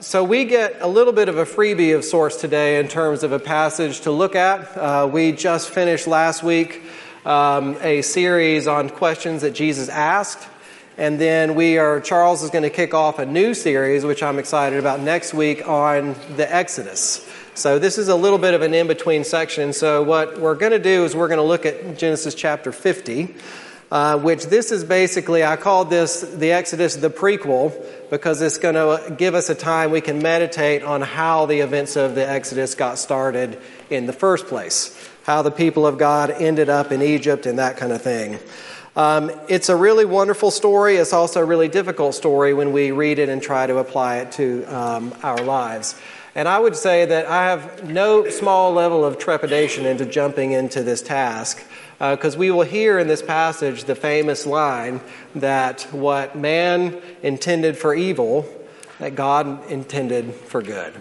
so we get a little bit of a freebie of sorts today in terms of a passage to look at. Uh, we just finished last week um, a series on questions that Jesus asked. And then we are, Charles is going to kick off a new series, which I'm excited about next week on the Exodus. So this is a little bit of an in between section. So what we're going to do is we're going to look at Genesis chapter 50 uh, which this is basically, I call this the Exodus the prequel because it's going to give us a time we can meditate on how the events of the Exodus got started in the first place, how the people of God ended up in Egypt and that kind of thing. Um, it's a really wonderful story. It's also a really difficult story when we read it and try to apply it to um, our lives. And I would say that I have no small level of trepidation into jumping into this task because uh, we will hear in this passage the famous line that what man intended for evil, that God intended for good.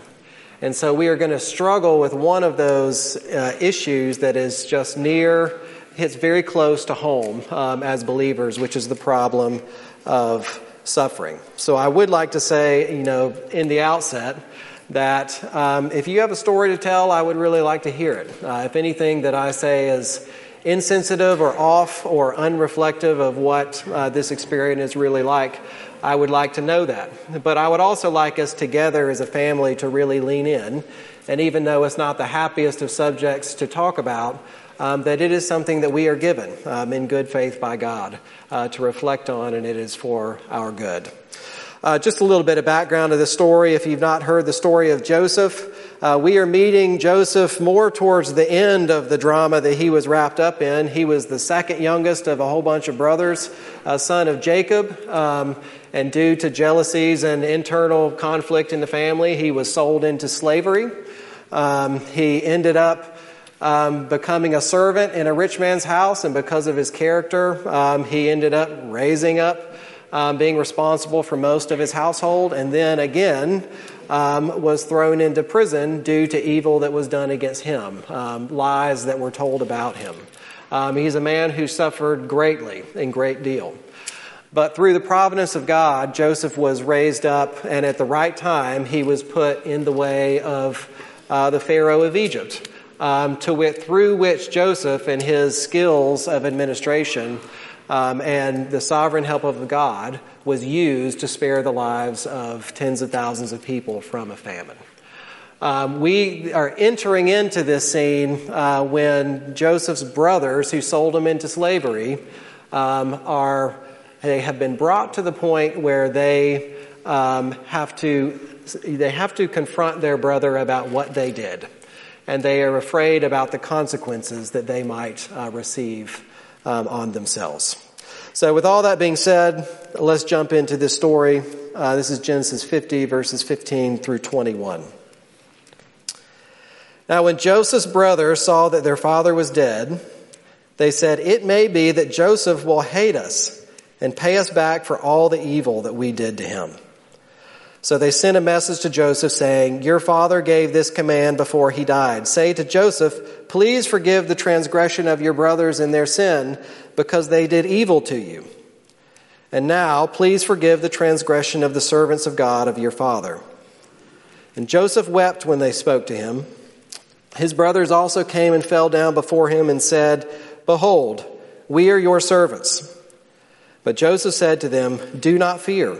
And so we are going to struggle with one of those uh, issues that is just near, hits very close to home um, as believers, which is the problem of suffering. So I would like to say, you know, in the outset, that um, if you have a story to tell, I would really like to hear it. Uh, if anything that I say is insensitive or off or unreflective of what uh, this experience is really like, I would like to know that. But I would also like us together as a family to really lean in. And even though it's not the happiest of subjects to talk about, um, that it is something that we are given um, in good faith by God uh, to reflect on, and it is for our good. Uh, just a little bit of background to the story. If you've not heard the story of Joseph, uh, we are meeting Joseph more towards the end of the drama that he was wrapped up in. He was the second youngest of a whole bunch of brothers, a son of Jacob. Um, and due to jealousies and internal conflict in the family, he was sold into slavery. Um, he ended up um, becoming a servant in a rich man's house, and because of his character, um, he ended up raising up um, being responsible for most of his household, and then again um, was thrown into prison due to evil that was done against him, um, lies that were told about him. Um, he's a man who suffered greatly, and great deal. But through the providence of God, Joseph was raised up, and at the right time, he was put in the way of uh, the Pharaoh of Egypt, um, to wit, through which Joseph and his skills of administration um, and the sovereign help of God was used to spare the lives of tens of thousands of people from a famine. Um, we are entering into this scene uh, when Joseph's brothers, who sold him into slavery, um, are they have been brought to the point where they um, have to they have to confront their brother about what they did, and they are afraid about the consequences that they might uh, receive um, on themselves. So, with all that being said, let's jump into this story. Uh, this is Genesis 50, verses 15 through 21. Now, when Joseph's brothers saw that their father was dead, they said, It may be that Joseph will hate us and pay us back for all the evil that we did to him. So they sent a message to Joseph saying, Your father gave this command before he died. Say to Joseph, Please forgive the transgression of your brothers in their sin, because they did evil to you. And now, please forgive the transgression of the servants of God of your father. And Joseph wept when they spoke to him. His brothers also came and fell down before him and said, Behold, we are your servants. But Joseph said to them, Do not fear.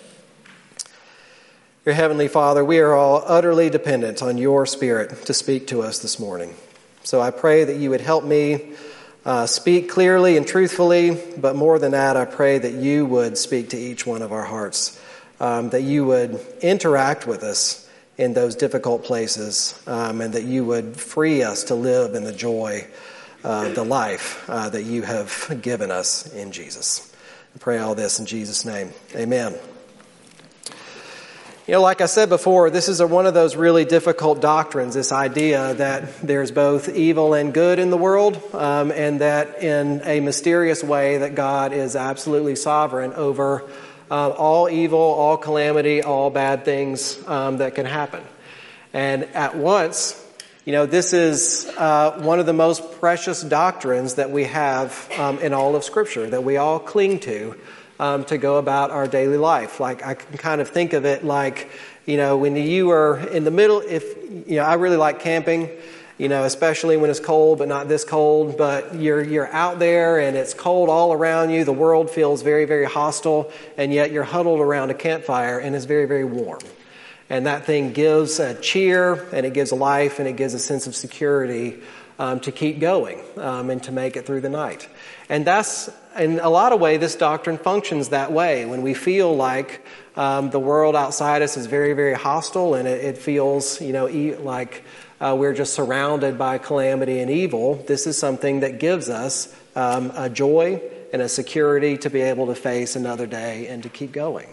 Your Heavenly Father, we are all utterly dependent on your Spirit to speak to us this morning. So I pray that you would help me uh, speak clearly and truthfully, but more than that, I pray that you would speak to each one of our hearts, um, that you would interact with us in those difficult places, um, and that you would free us to live in the joy, uh, the life uh, that you have given us in Jesus. I pray all this in Jesus' name. Amen. You know, like I said before, this is a, one of those really difficult doctrines this idea that there's both evil and good in the world, um, and that in a mysterious way, that God is absolutely sovereign over uh, all evil, all calamity, all bad things um, that can happen. And at once, you know, this is uh, one of the most precious doctrines that we have um, in all of Scripture, that we all cling to um, to go about our daily life. Like I can kind of think of it like, you know, when you are in the middle, if, you know, I really like camping, you know, especially when it's cold, but not this cold, but you're, you're out there and it's cold all around you. The world feels very, very hostile, and yet you're huddled around a campfire and it's very, very warm. And that thing gives a cheer and it gives life and it gives a sense of security um, to keep going um, and to make it through the night. And that's, in a lot of ways, this doctrine functions that way. When we feel like um, the world outside us is very, very hostile and it, it feels, you know, e- like uh, we're just surrounded by calamity and evil, this is something that gives us um, a joy and a security to be able to face another day and to keep going.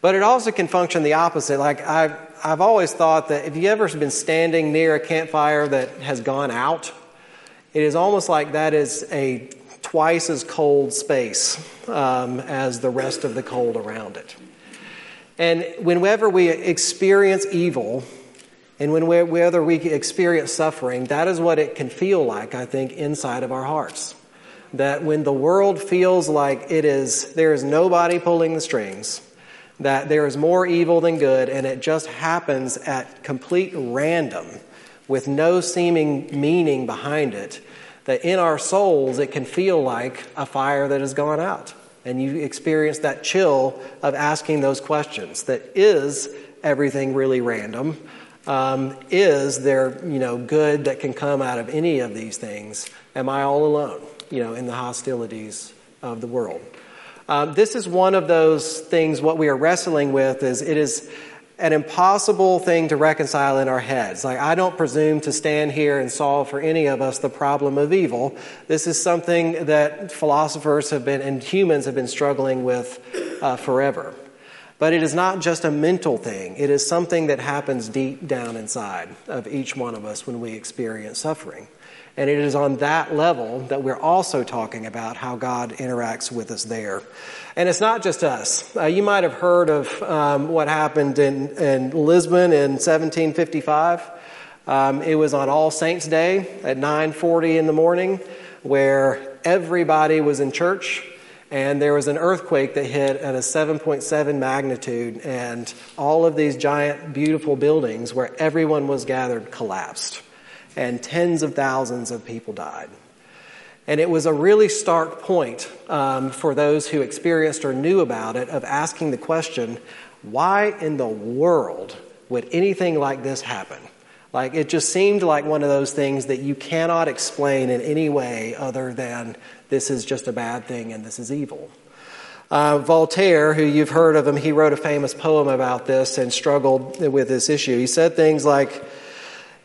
But it also can function the opposite. Like I've, I've always thought that if you ever been standing near a campfire that has gone out, it is almost like that is a twice as cold space um, as the rest of the cold around it. And whenever we experience evil, and whenever we experience suffering, that is what it can feel like, I think, inside of our hearts. That when the world feels like it is, there is nobody pulling the strings, that there is more evil than good, and it just happens at complete random with no seeming meaning behind it, that in our souls it can feel like a fire that has gone out. And you experience that chill of asking those questions that is everything really random? Um, is there, you know, good that can come out of any of these things? Am I all alone, you know, in the hostilities of the world? Um, this is one of those things, what we are wrestling with is it is an impossible thing to reconcile in our heads. Like, I don't presume to stand here and solve for any of us the problem of evil. This is something that philosophers have been and humans have been struggling with uh, forever. But it is not just a mental thing, it is something that happens deep down inside of each one of us when we experience suffering. And it is on that level that we're also talking about how God interacts with us there. And it's not just us. Uh, you might have heard of um, what happened in, in Lisbon in 1755. Um, it was on All Saints Day at 9:40 in the morning, where everybody was in church, and there was an earthquake that hit at a 7.7 magnitude, and all of these giant, beautiful buildings where everyone was gathered collapsed and tens of thousands of people died. And it was a really stark point um, for those who experienced or knew about it of asking the question why in the world would anything like this happen? Like, it just seemed like one of those things that you cannot explain in any way other than this is just a bad thing and this is evil. Uh, Voltaire, who you've heard of him, he wrote a famous poem about this and struggled with this issue. He said things like,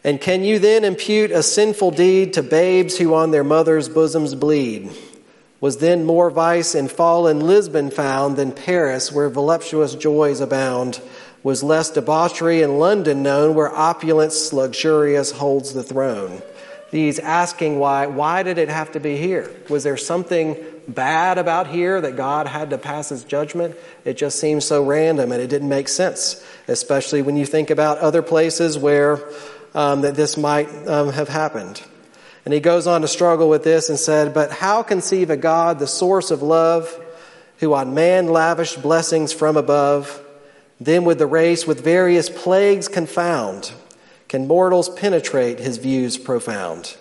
and can you then impute a sinful deed to babes who on their mothers' bosoms bleed? Was then more vice in fallen Lisbon found than Paris, where voluptuous joys abound? Was less debauchery in London known, where opulence luxurious holds the throne? He's asking why, why did it have to be here? Was there something bad about here that God had to pass his judgment? It just seems so random and it didn't make sense, especially when you think about other places where um, that this might um, have happened. And he goes on to struggle with this and said, But how conceive a God, the source of love, who on man lavished blessings from above, then with the race with various plagues confound, can mortals penetrate his views profound?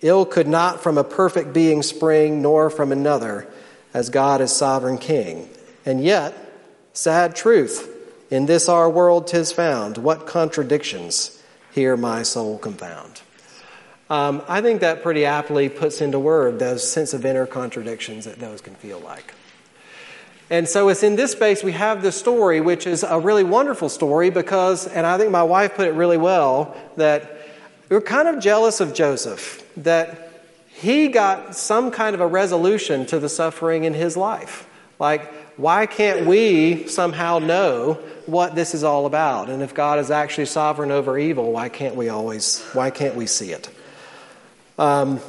Ill could not from a perfect being spring, nor from another, as God is sovereign king. And yet, sad truth, in this our world tis found, what contradictions here my soul confound. Um, I think that pretty aptly puts into word those sense of inner contradictions that those can feel like. And so it's in this space we have this story, which is a really wonderful story because, and I think my wife put it really well, that we're kind of jealous of Joseph, that he got some kind of a resolution to the suffering in his life. Like, why can't we somehow know what this is all about? And if God is actually sovereign over evil, why can't we always, why can't we see it? Um,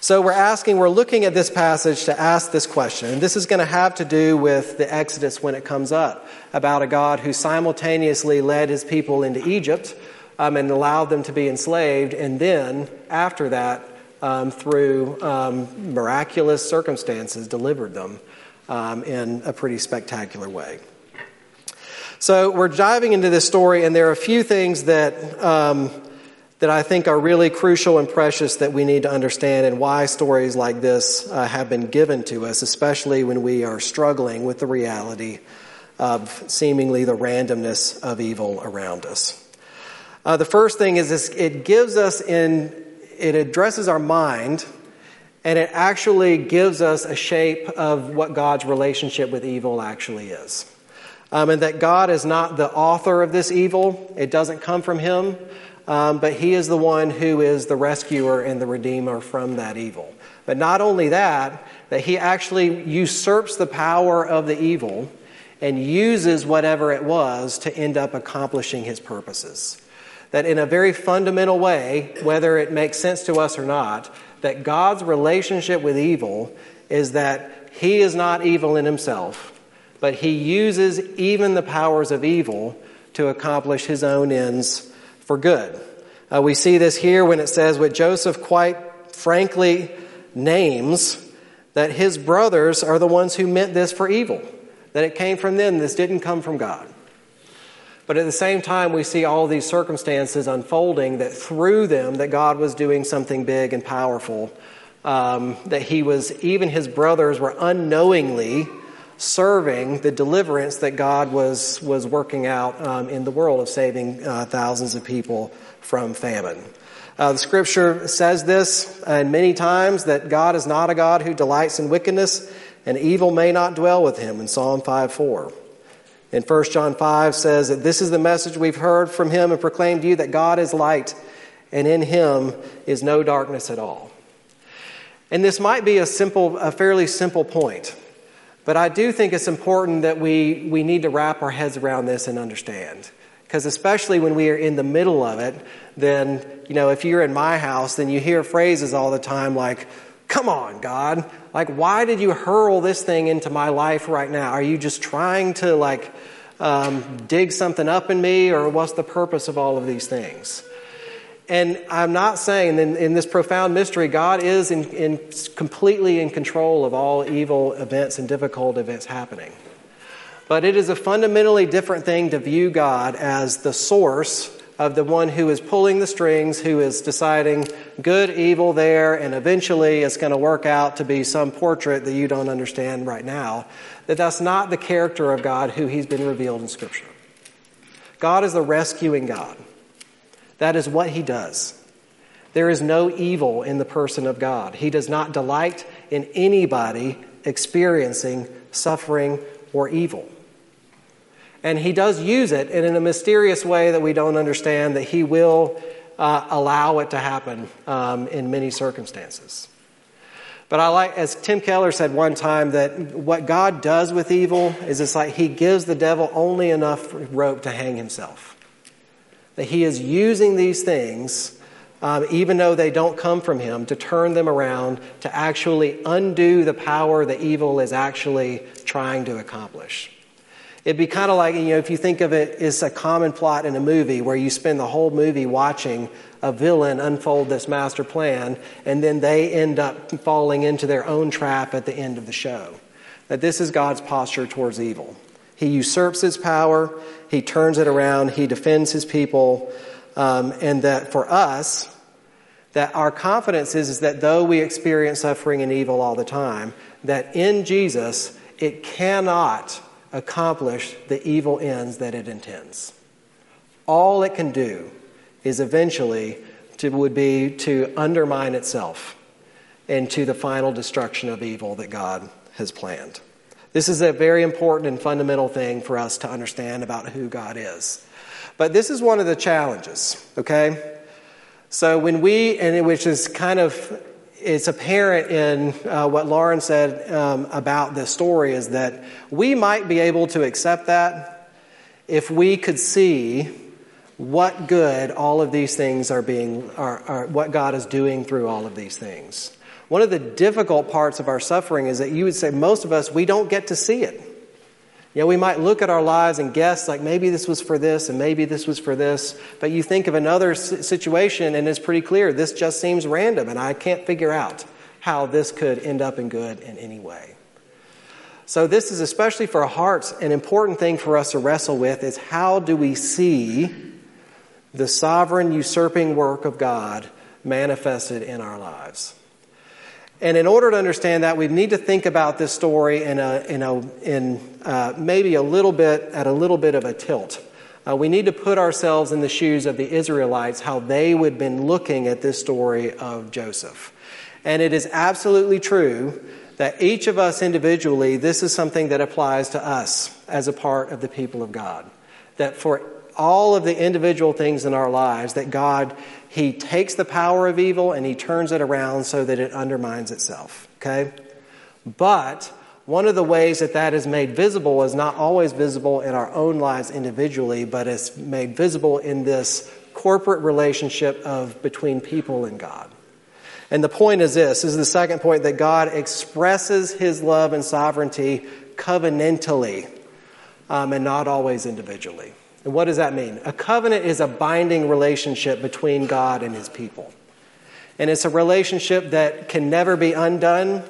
so we're asking, we're looking at this passage to ask this question. And this is going to have to do with the Exodus when it comes up about a God who simultaneously led his people into Egypt um, and allowed them to be enslaved, and then after that, um, through um, miraculous circumstances, delivered them um, in a pretty spectacular way. So we're diving into this story, and there are a few things that um, that I think are really crucial and precious that we need to understand, and why stories like this uh, have been given to us, especially when we are struggling with the reality of seemingly the randomness of evil around us. Uh, the first thing is this, it gives us in it addresses our mind and it actually gives us a shape of what God's relationship with evil actually is. Um, and that God is not the author of this evil, it doesn't come from Him, um, but He is the one who is the rescuer and the redeemer from that evil. But not only that, that He actually usurps the power of the evil and uses whatever it was to end up accomplishing His purposes. That in a very fundamental way, whether it makes sense to us or not, that God's relationship with evil is that He is not evil in Himself, but He uses even the powers of evil to accomplish His own ends for good. Uh, we see this here when it says what Joseph quite frankly names that his brothers are the ones who meant this for evil, that it came from them, this didn't come from God. But at the same time, we see all these circumstances unfolding that through them, that God was doing something big and powerful. Um, that he was, even his brothers were unknowingly serving the deliverance that God was, was working out um, in the world of saving uh, thousands of people from famine. Uh, the scripture says this, and many times that God is not a God who delights in wickedness, and evil may not dwell with him in Psalm 5 4. In 1 John 5 says that this is the message we've heard from him and proclaimed to you that God is light and in him is no darkness at all. And this might be a simple, a fairly simple point, but I do think it's important that we, we need to wrap our heads around this and understand. Because especially when we are in the middle of it, then, you know, if you're in my house, then you hear phrases all the time like, Come on, God. Like, why did you hurl this thing into my life right now? Are you just trying to, like, um, dig something up in me, or what's the purpose of all of these things? And I'm not saying in, in this profound mystery, God is in, in completely in control of all evil events and difficult events happening. But it is a fundamentally different thing to view God as the source of the one who is pulling the strings, who is deciding good, evil there, and eventually it's going to work out to be some portrait that you don't understand right now, that that's not the character of God who he's been revealed in Scripture. God is the rescuing God. That is what he does. There is no evil in the person of God. He does not delight in anybody experiencing suffering or evil. And he does use it, and in a mysterious way that we don't understand, that he will uh, allow it to happen um, in many circumstances. But I like, as Tim Keller said one time, that what God does with evil is it's like he gives the devil only enough rope to hang himself. That he is using these things, um, even though they don't come from him, to turn them around to actually undo the power that evil is actually trying to accomplish. It'd be kind of like, you know, if you think of it as a common plot in a movie where you spend the whole movie watching a villain unfold this master plan, and then they end up falling into their own trap at the end of the show. That this is God's posture towards evil. He usurps his power, he turns it around, he defends his people, um, and that for us, that our confidence is, is that though we experience suffering and evil all the time, that in Jesus, it cannot accomplish the evil ends that it intends. All it can do is eventually to, would be to undermine itself into the final destruction of evil that God has planned. This is a very important and fundamental thing for us to understand about who God is. But this is one of the challenges, okay? So when we, and which is kind of it's apparent in uh, what Lauren said um, about this story is that we might be able to accept that if we could see what good all of these things are being, are, are, what God is doing through all of these things. One of the difficult parts of our suffering is that you would say most of us, we don't get to see it. Know, we might look at our lives and guess, like, maybe this was for this and maybe this was for this. But you think of another situation and it's pretty clear this just seems random and I can't figure out how this could end up in good in any way. So, this is especially for our hearts an important thing for us to wrestle with is how do we see the sovereign, usurping work of God manifested in our lives? And in order to understand that, we need to think about this story in, a, in, a, in uh, maybe a little bit, at a little bit of a tilt. Uh, we need to put ourselves in the shoes of the Israelites, how they would have been looking at this story of Joseph. And it is absolutely true that each of us individually, this is something that applies to us as a part of the people of God. That for all of the individual things in our lives, that God he takes the power of evil and he turns it around so that it undermines itself. Okay? But one of the ways that that is made visible is not always visible in our own lives individually, but it's made visible in this corporate relationship of between people and God. And the point is this, this is the second point that God expresses his love and sovereignty covenantally um, and not always individually. And what does that mean? A covenant is a binding relationship between God and his people. And it's a relationship that can never be undone.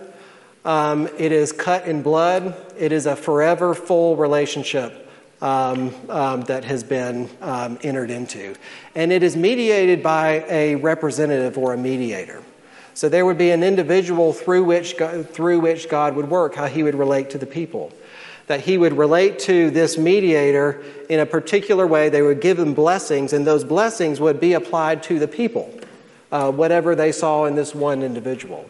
Um, it is cut in blood. It is a forever full relationship um, um, that has been um, entered into. And it is mediated by a representative or a mediator. So there would be an individual through which, through which God would work, how he would relate to the people that he would relate to this mediator in a particular way. They would give him blessings, and those blessings would be applied to the people, uh, whatever they saw in this one individual.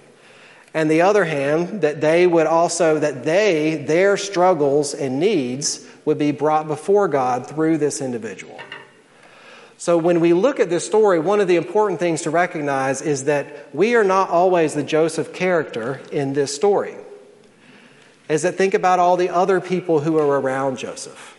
And the other hand, that they would also, that they, their struggles and needs would be brought before God through this individual. So when we look at this story, one of the important things to recognize is that we are not always the Joseph character in this story is that think about all the other people who are around Joseph.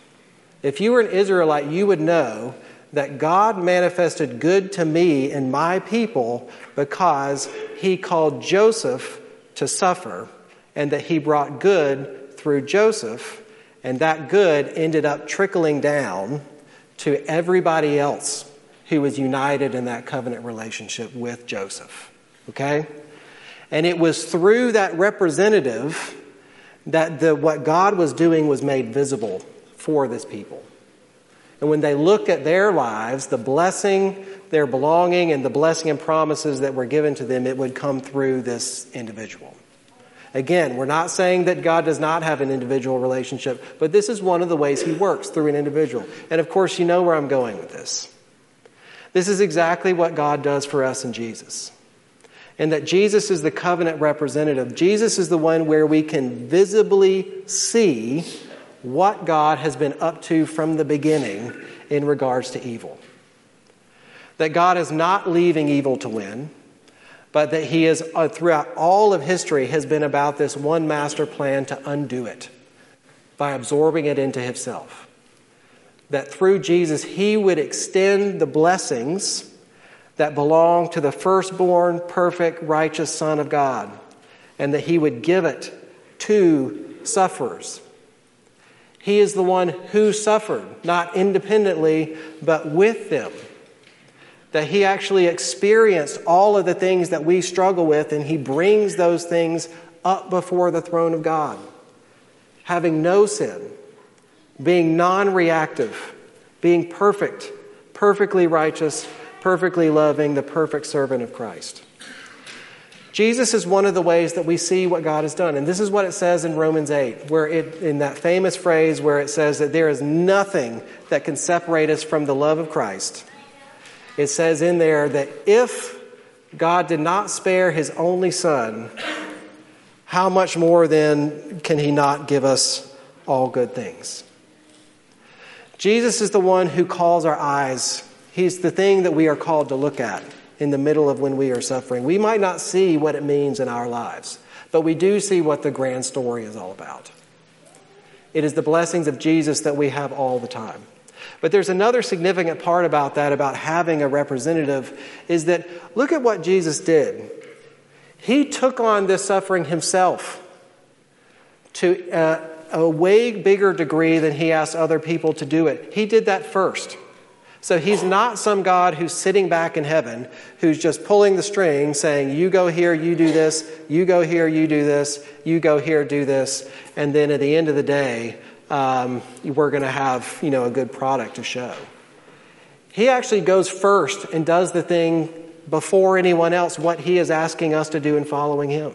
If you were an Israelite, you would know that God manifested good to me and my people because he called Joseph to suffer and that he brought good through Joseph, and that good ended up trickling down to everybody else who was united in that covenant relationship with Joseph. Okay? And it was through that representative that the, what God was doing was made visible for this people. And when they look at their lives, the blessing, their belonging, and the blessing and promises that were given to them, it would come through this individual. Again, we're not saying that God does not have an individual relationship, but this is one of the ways He works through an individual. And of course, you know where I'm going with this. This is exactly what God does for us in Jesus and that Jesus is the covenant representative. Jesus is the one where we can visibly see what God has been up to from the beginning in regards to evil. That God is not leaving evil to win, but that He is, uh, throughout all of history, has been about this one master plan to undo it by absorbing it into Himself. That through Jesus, He would extend the blessings that belong to the firstborn, perfect, righteous Son of God, and that He would give it to sufferers. He is the one who suffered, not independently, but with them. That He actually experienced all of the things that we struggle with, and He brings those things up before the throne of God, having no sin, being non reactive, being perfect, perfectly righteous perfectly loving, the perfect servant of Christ. Jesus is one of the ways that we see what God has done. And this is what it says in Romans 8, where it, in that famous phrase where it says that there is nothing that can separate us from the love of Christ. It says in there that if God did not spare his only son, how much more then can he not give us all good things? Jesus is the one who calls our eyes He's the thing that we are called to look at in the middle of when we are suffering. We might not see what it means in our lives, but we do see what the grand story is all about. It is the blessings of Jesus that we have all the time. But there's another significant part about that, about having a representative, is that look at what Jesus did. He took on this suffering himself to uh, a way bigger degree than he asked other people to do it. He did that first. So he's not some God who's sitting back in heaven, who's just pulling the string, saying, You go here, you do this, you go here, you do this, you go here, do this. And then at the end of the day, um, we're going to have you know, a good product to show. He actually goes first and does the thing before anyone else, what he is asking us to do in following him.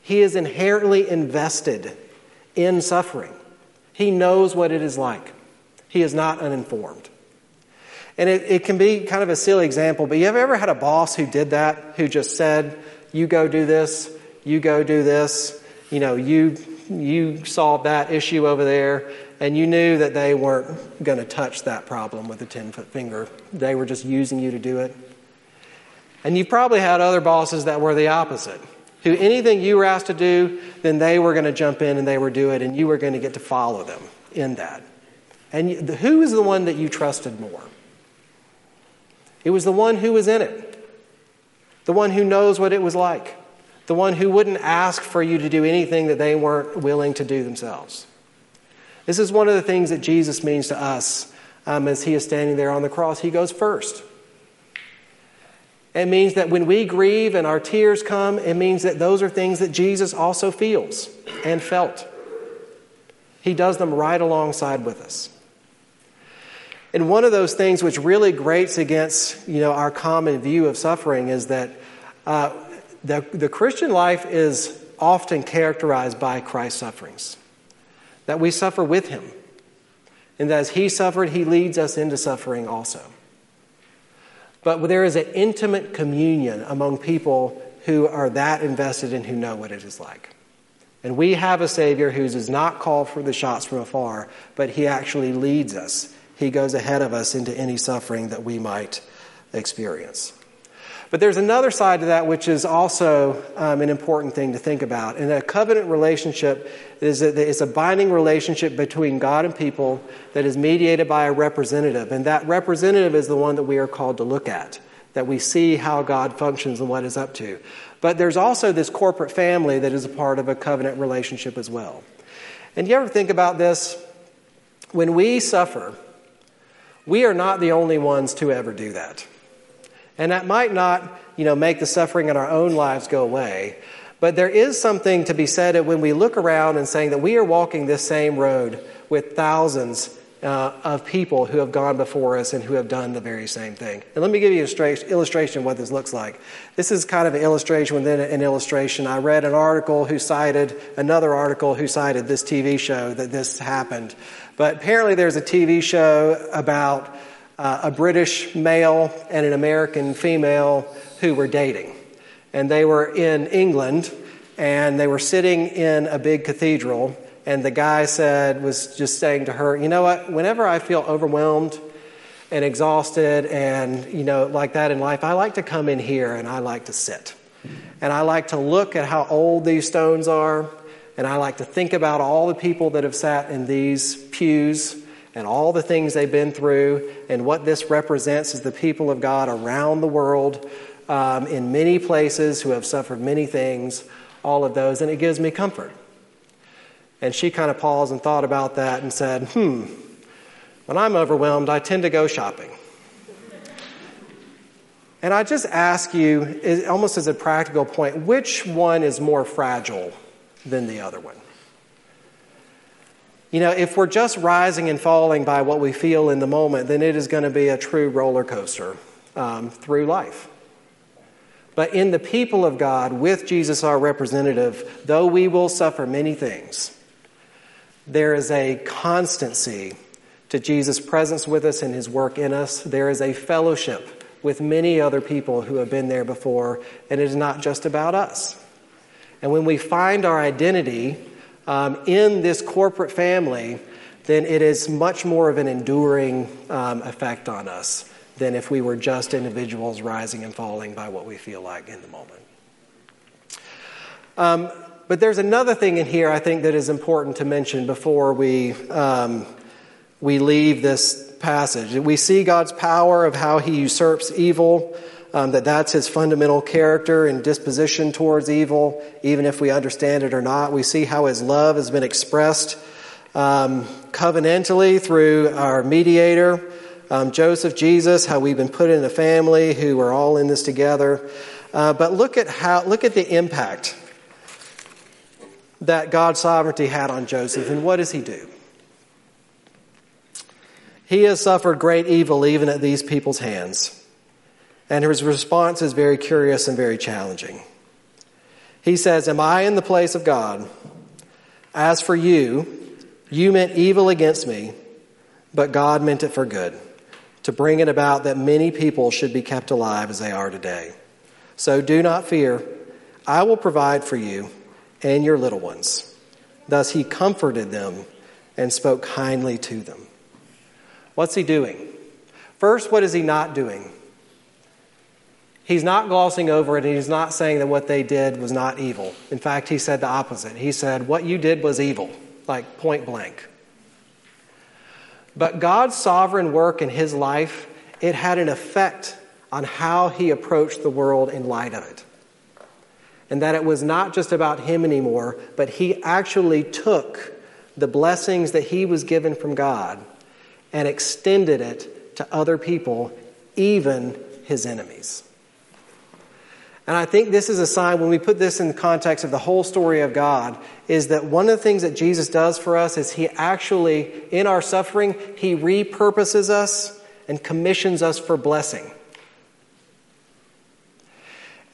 He is inherently invested in suffering. He knows what it is like. He is not uninformed. And it, it can be kind of a silly example, but you have ever had a boss who did that, who just said, You go do this, you go do this, you know, you you solved that issue over there, and you knew that they weren't going to touch that problem with a 10 foot finger. They were just using you to do it. And you've probably had other bosses that were the opposite, who anything you were asked to do, then they were going to jump in and they would do it, and you were going to get to follow them in that. And who is the one that you trusted more? It was the one who was in it, the one who knows what it was like the one who wouldn't ask for you to do anything that they weren't willing to do themselves. This is one of the things that Jesus means to us um, as he is standing there on the cross. He goes first. It means that when we grieve and our tears come, it means that those are things that Jesus also feels and felt. He does them right alongside with us. And one of those things which really grates against you know, our common view of suffering is that uh, the, the Christian life is often characterized by Christ's sufferings, that we suffer with him. And as he suffered, he leads us into suffering also. But there is an intimate communion among people who are that invested and who know what it is like. And we have a Savior who does not call for the shots from afar, but he actually leads us. He goes ahead of us into any suffering that we might experience. But there's another side to that which is also um, an important thing to think about. And a covenant relationship is that it's a binding relationship between God and people that is mediated by a representative. And that representative is the one that we are called to look at, that we see how God functions and what is up to. But there's also this corporate family that is a part of a covenant relationship as well. And you ever think about this? When we suffer, we are not the only ones to ever do that. And that might not, you know, make the suffering in our own lives go away. But there is something to be said when we look around and saying that we are walking this same road with thousands uh, of people who have gone before us and who have done the very same thing. And let me give you an illustration of what this looks like. This is kind of an illustration within an illustration. I read an article who cited another article who cited this TV show that this happened. But apparently, there's a TV show about uh, a British male and an American female who were dating. And they were in England and they were sitting in a big cathedral. And the guy said, was just saying to her, You know what? Whenever I feel overwhelmed and exhausted and, you know, like that in life, I like to come in here and I like to sit. And I like to look at how old these stones are. And I like to think about all the people that have sat in these pews and all the things they've been through. And what this represents is the people of God around the world um, in many places who have suffered many things, all of those. And it gives me comfort. And she kind of paused and thought about that and said, hmm, when I'm overwhelmed, I tend to go shopping. And I just ask you, almost as a practical point, which one is more fragile than the other one? You know, if we're just rising and falling by what we feel in the moment, then it is going to be a true roller coaster um, through life. But in the people of God, with Jesus our representative, though we will suffer many things, there is a constancy to Jesus' presence with us and his work in us. There is a fellowship with many other people who have been there before, and it is not just about us. And when we find our identity um, in this corporate family, then it is much more of an enduring um, effect on us than if we were just individuals rising and falling by what we feel like in the moment. Um, but there's another thing in here I think that is important to mention before we, um, we leave this passage. We see God's power of how he usurps evil, um, that that's his fundamental character and disposition towards evil, even if we understand it or not. We see how his love has been expressed um, covenantally through our mediator, um, Joseph, Jesus, how we've been put in a family who are all in this together. Uh, but look at how, look at the impact that God's sovereignty had on Joseph, and what does he do? He has suffered great evil even at these people's hands. And his response is very curious and very challenging. He says, Am I in the place of God? As for you, you meant evil against me, but God meant it for good, to bring it about that many people should be kept alive as they are today. So do not fear. I will provide for you and your little ones. Thus he comforted them and spoke kindly to them. What's he doing? First, what is he not doing? He's not glossing over it and he's not saying that what they did was not evil. In fact, he said the opposite. He said, What you did was evil, like point blank. But God's sovereign work in his life, it had an effect on how he approached the world in light of it and that it was not just about him anymore, but he actually took the blessings that he was given from God and extended it to other people, even his enemies. And I think this is a sign when we put this in the context of the whole story of God is that one of the things that Jesus does for us is he actually, in our suffering, he repurposes us and commissions us for blessing.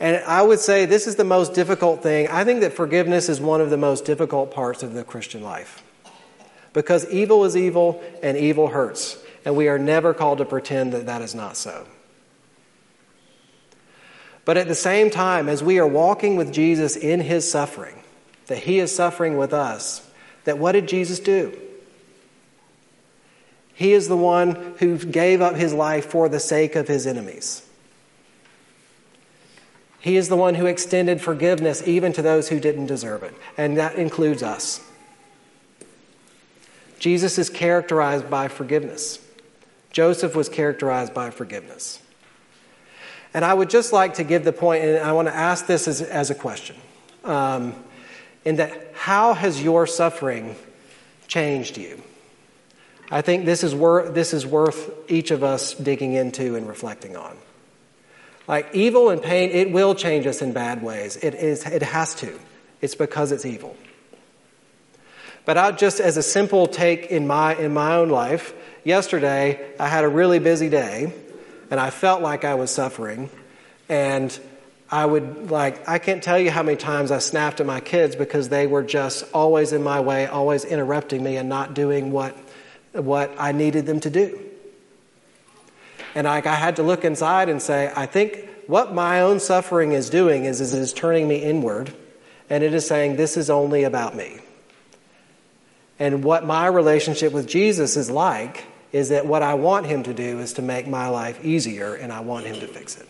And I would say this is the most difficult thing. I think that forgiveness is one of the most difficult parts of the Christian life. Because evil is evil and evil hurts. And we are never called to pretend that that is not so. But at the same time, as we are walking with Jesus in his suffering, that he is suffering with us, that what did Jesus do? He is the one who gave up his life for the sake of his enemies. He is the one who extended forgiveness even to those who didn't deserve it, and that includes us. Jesus is characterized by forgiveness. Joseph was characterized by forgiveness. And I would just like to give the point, and I want to ask this as, as a question um, in that how has your suffering changed you? I think this is, wor- this is worth each of us digging into and reflecting on. Like evil and pain, it will change us in bad ways. It, is, it has to. It's because it's evil. But I just as a simple take in my, in my own life, yesterday I had a really busy day and I felt like I was suffering. And I would like, I can't tell you how many times I snapped at my kids because they were just always in my way, always interrupting me and not doing what, what I needed them to do. And I, I had to look inside and say, I think what my own suffering is doing is, is it is turning me inward, and it is saying, This is only about me. And what my relationship with Jesus is like is that what I want him to do is to make my life easier, and I want him to fix it.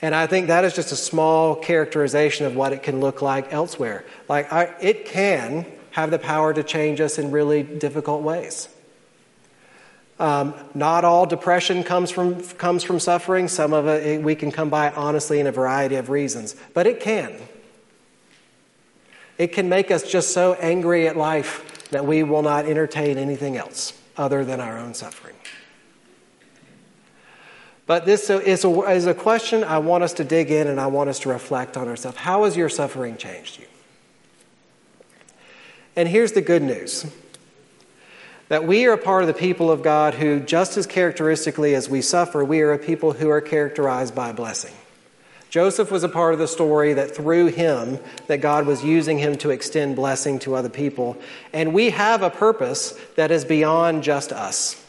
And I think that is just a small characterization of what it can look like elsewhere. Like, I, it can have the power to change us in really difficult ways. Um, not all depression comes from, comes from suffering. Some of it we can come by honestly in a variety of reasons, but it can. It can make us just so angry at life that we will not entertain anything else other than our own suffering. But this is a, is a question I want us to dig in and I want us to reflect on ourselves. How has your suffering changed you? And here's the good news that we are a part of the people of God who, just as characteristically as we suffer, we are a people who are characterized by blessing. Joseph was a part of the story that through him that God was using him to extend blessing to other people and we have a purpose that is beyond just us.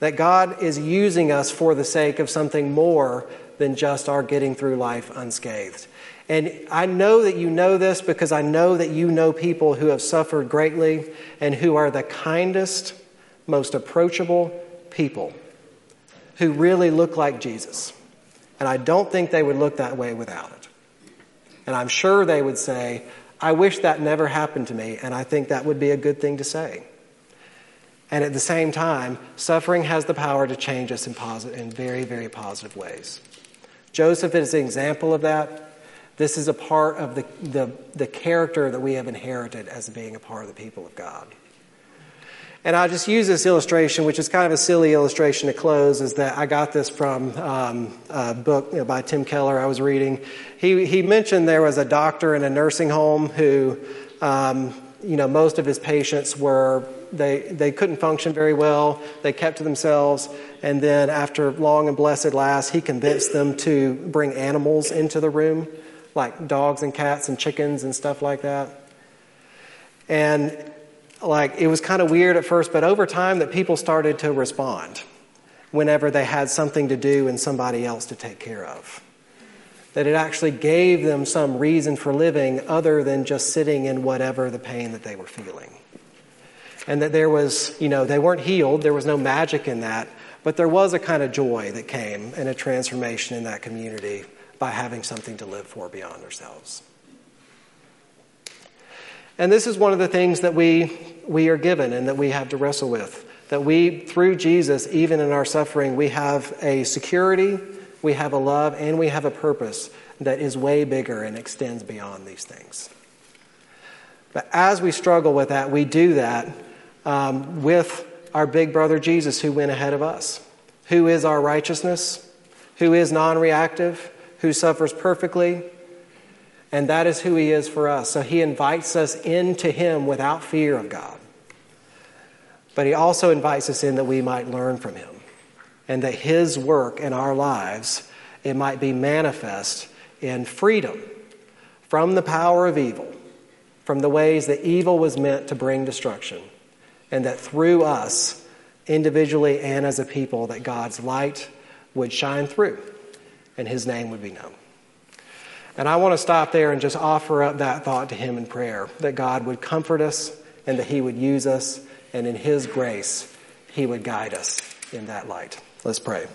That God is using us for the sake of something more than just our getting through life unscathed. And I know that you know this because I know that you know people who have suffered greatly and who are the kindest, most approachable people who really look like Jesus. And I don't think they would look that way without it. And I'm sure they would say, I wish that never happened to me, and I think that would be a good thing to say. And at the same time, suffering has the power to change us in, positive, in very, very positive ways. Joseph is an example of that. This is a part of the, the, the character that we have inherited as being a part of the people of God. And I'll just use this illustration, which is kind of a silly illustration to close, is that I got this from um, a book by Tim Keller I was reading. He, he mentioned there was a doctor in a nursing home who, um, you know, most of his patients were, they, they couldn't function very well. They kept to themselves. And then after long and blessed last, he convinced them to bring animals into the room, like dogs and cats and chickens and stuff like that. And like it was kind of weird at first, but over time that people started to respond whenever they had something to do and somebody else to take care of. That it actually gave them some reason for living other than just sitting in whatever the pain that they were feeling. And that there was, you know, they weren't healed, there was no magic in that, but there was a kind of joy that came and a transformation in that community by having something to live for beyond ourselves. And this is one of the things that we, we are given and that we have to wrestle with. That we, through Jesus, even in our suffering, we have a security, we have a love, and we have a purpose that is way bigger and extends beyond these things. But as we struggle with that, we do that um, with our big brother Jesus who went ahead of us, who is our righteousness, who is non reactive, who suffers perfectly, and that is who He is for us. So He invites us into Him without fear of God. But He also invites us in that we might learn from Him and that His work in our lives it might be manifest in freedom from the power of evil, from the ways that evil was meant to bring destruction, and that through us, individually and as a people, that God's light would shine through and His name would be known. And I want to stop there and just offer up that thought to Him in prayer that God would comfort us and that He would use us, and in His grace, He would guide us in that light. Let's pray.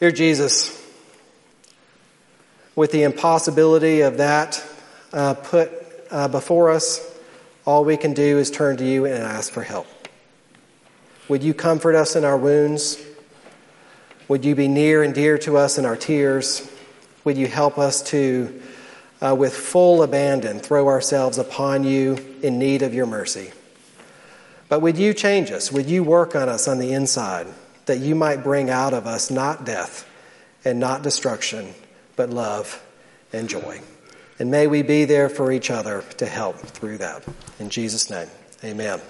Dear Jesus, with the impossibility of that uh, put uh, before us, all we can do is turn to you and ask for help. Would you comfort us in our wounds? Would you be near and dear to us in our tears? Would you help us to, uh, with full abandon, throw ourselves upon you in need of your mercy? But would you change us? Would you work on us on the inside that you might bring out of us not death and not destruction, but love and joy? And may we be there for each other to help through that. In Jesus' name, amen.